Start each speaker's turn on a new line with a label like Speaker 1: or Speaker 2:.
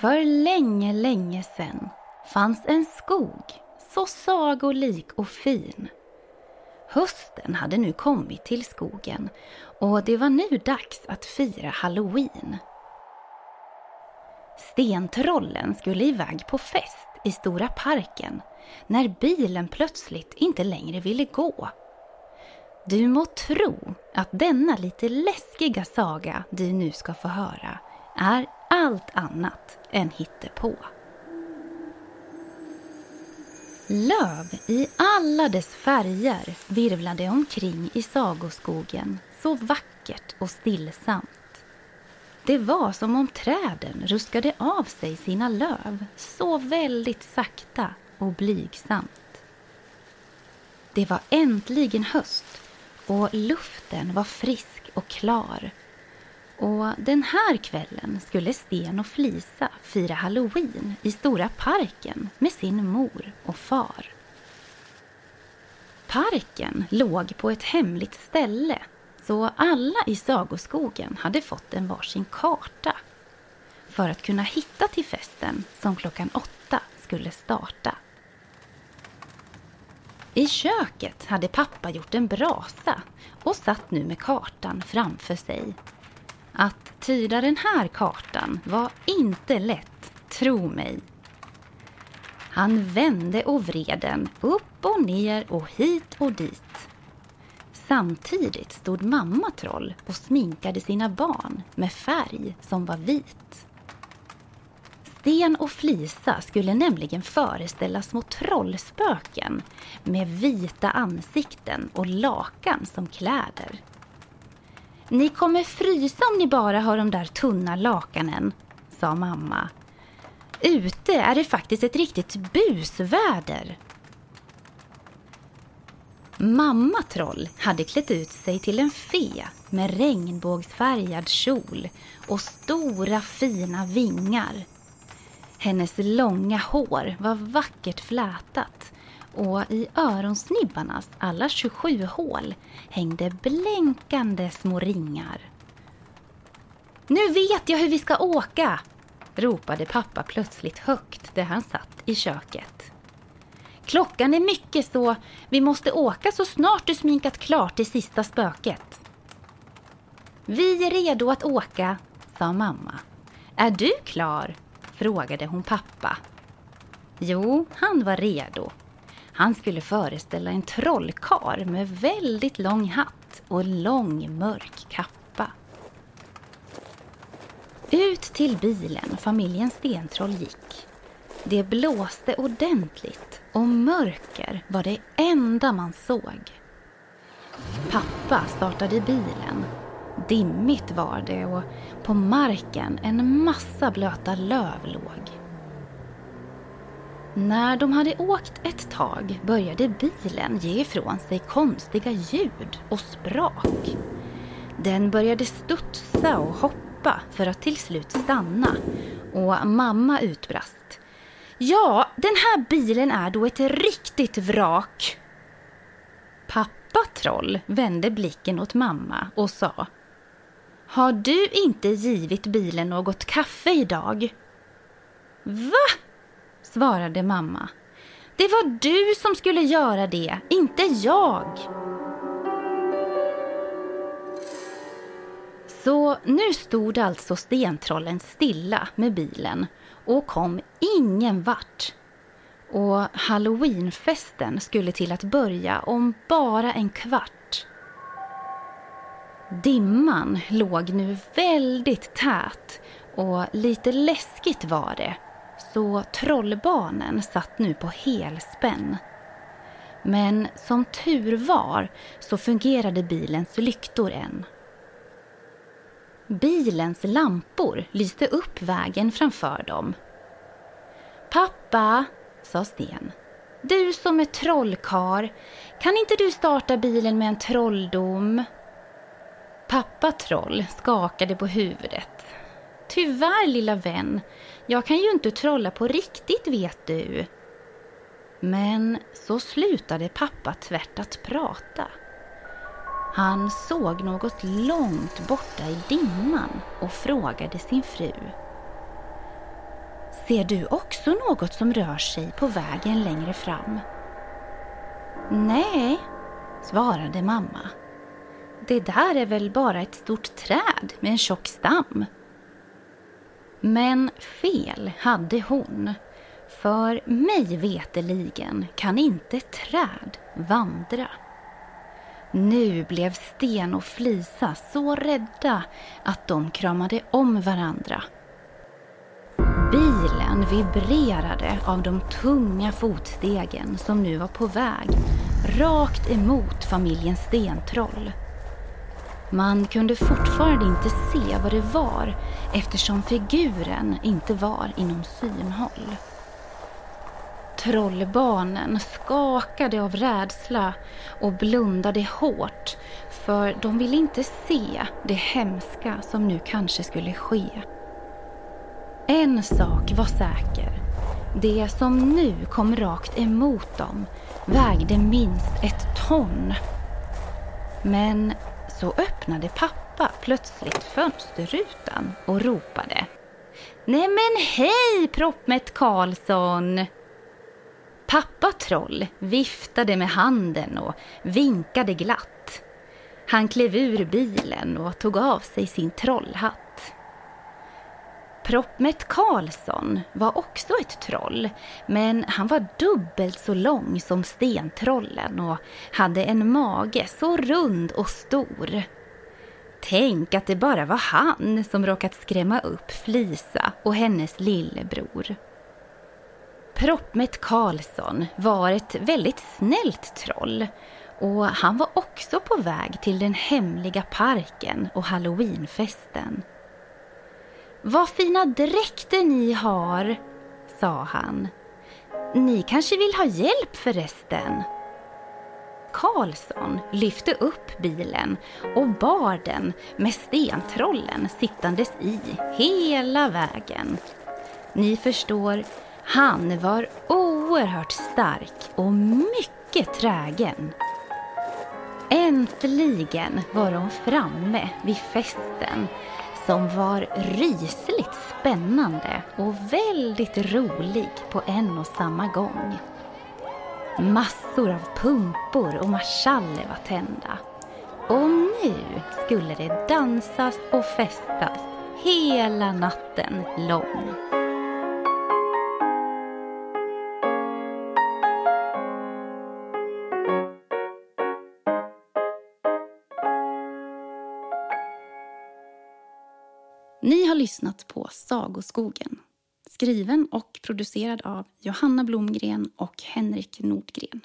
Speaker 1: För länge, länge sedan fanns en skog så sagolik och fin. Hösten hade nu kommit till skogen och det var nu dags att fira halloween. Stentrollen skulle iväg på fest i Stora parken när bilen plötsligt inte längre ville gå. Du må tro att denna lite läskiga saga du nu ska få höra är allt annat än hittepå. Löv i alla dess färger virvlade omkring i sagoskogen så vackert och stillsamt. Det var som om träden ruskade av sig sina löv så väldigt sakta och blygsamt. Det var äntligen höst och luften var frisk och klar. Och den här kvällen skulle Sten och Flisa fira halloween i Stora parken med sin mor och far. Parken låg på ett hemligt ställe så alla i Sagoskogen hade fått en varsin karta för att kunna hitta till festen som klockan åtta skulle starta. I köket hade pappa gjort en brasa och satt nu med kartan framför sig. Att tyda den här kartan var inte lätt, tro mig. Han vände och vred den upp och ner och hit och dit. Samtidigt stod mamma troll och sminkade sina barn med färg som var vit. Sten och Flisa skulle nämligen föreställa små trollspöken med vita ansikten och lakan som kläder. Ni kommer frysa om ni bara har de där tunna lakanen, sa mamma. Ute är det faktiskt ett riktigt busväder. Mamma Troll hade klätt ut sig till en fe med regnbågsfärgad kjol och stora fina vingar. Hennes långa hår var vackert flätat och i öronsnibbarnas alla 27 hål hängde blänkande små ringar. Nu vet jag hur vi ska åka! ropade pappa plötsligt högt där han satt i köket. Klockan är mycket så vi måste åka så snart du sminkat klart det sista spöket. Vi är redo att åka, sa mamma. Är du klar? frågade hon pappa. Jo, han var redo. Han skulle föreställa en trollkar med väldigt lång hatt och lång mörk kappa. Ut till bilen familjen Stentroll gick. Det blåste ordentligt och mörker var det enda man såg. Pappa startade bilen. Dimmigt var det och på marken en massa blöta löv låg. När de hade åkt ett tag började bilen ge ifrån sig konstiga ljud och sprak. Den började studsa och hoppa för att till slut stanna och mamma utbrast. Ja, den här bilen är då ett riktigt vrak. Pappa Troll vände blicken åt mamma och sa Har du inte givit bilen något kaffe idag? Va? Svarade mamma. Det var du som skulle göra det, inte jag. Så nu stod alltså stentrollen stilla med bilen och kom ingen vart. Och halloweenfesten skulle till att börja om bara en kvart. Dimman låg nu väldigt tät och lite läskigt var det så trollbarnen satt nu på helspänn. Men som tur var så fungerade bilens lyktor än. Bilens lampor lyste upp vägen framför dem. Pappa, sa Sten. Du som är trollkar, kan inte du starta bilen med en trolldom? Pappa Troll skakade på huvudet. Tyvärr lilla vän, jag kan ju inte trolla på riktigt vet du. Men så slutade pappa tvärt att prata. Han såg något långt borta i dimman och frågade sin fru. Ser du också något som rör sig på vägen längre fram? Nej, svarade mamma. Det där är väl bara ett stort träd med en tjock stam. Men fel hade hon. För mig veteligen kan inte träd vandra. Nu blev Sten och Flisa så rädda att de kramade om varandra. Bilen vibrerade av de tunga fotstegen som nu var på väg rakt emot familjen Stentroll. Man kunde fortfarande inte se vad det var eftersom figuren inte var inom synhåll. Trollbarnen skakade av rädsla och blundade hårt för de ville inte se det hemska som nu kanske skulle ske. En sak var säker. Det som nu kom rakt emot dem vägde minst ett ton. Men så öppnade pappa plötsligt fönsterrutan och ropade. Nej men hej Proppmätt Karlsson! Pappa Troll viftade med handen och vinkade glatt. Han klev ur bilen och tog av sig sin trollhatt. Proppmätt Karlsson var också ett troll, men han var dubbelt så lång som stentrollen och hade en mage så rund och stor. Tänk att det bara var han som råkat skrämma upp Flisa och hennes lillebror. Proppmätt Karlsson var ett väldigt snällt troll och han var också på väg till den hemliga parken och halloweenfesten. Vad fina dräkter ni har, sa han. Ni kanske vill ha hjälp förresten? Karlsson lyfte upp bilen och bar den med stentrollen sittandes i hela vägen. Ni förstår, han var oerhört stark och mycket trägen. Äntligen var de framme vid festen som var rysligt spännande och väldigt rolig på en och samma gång. Massor av pumpor och marschaller var tända. Och nu skulle det dansas och festas hela natten lång. Ni har lyssnat på Sagoskogen. Skriven och producerad av Johanna Blomgren och Henrik Nordgren.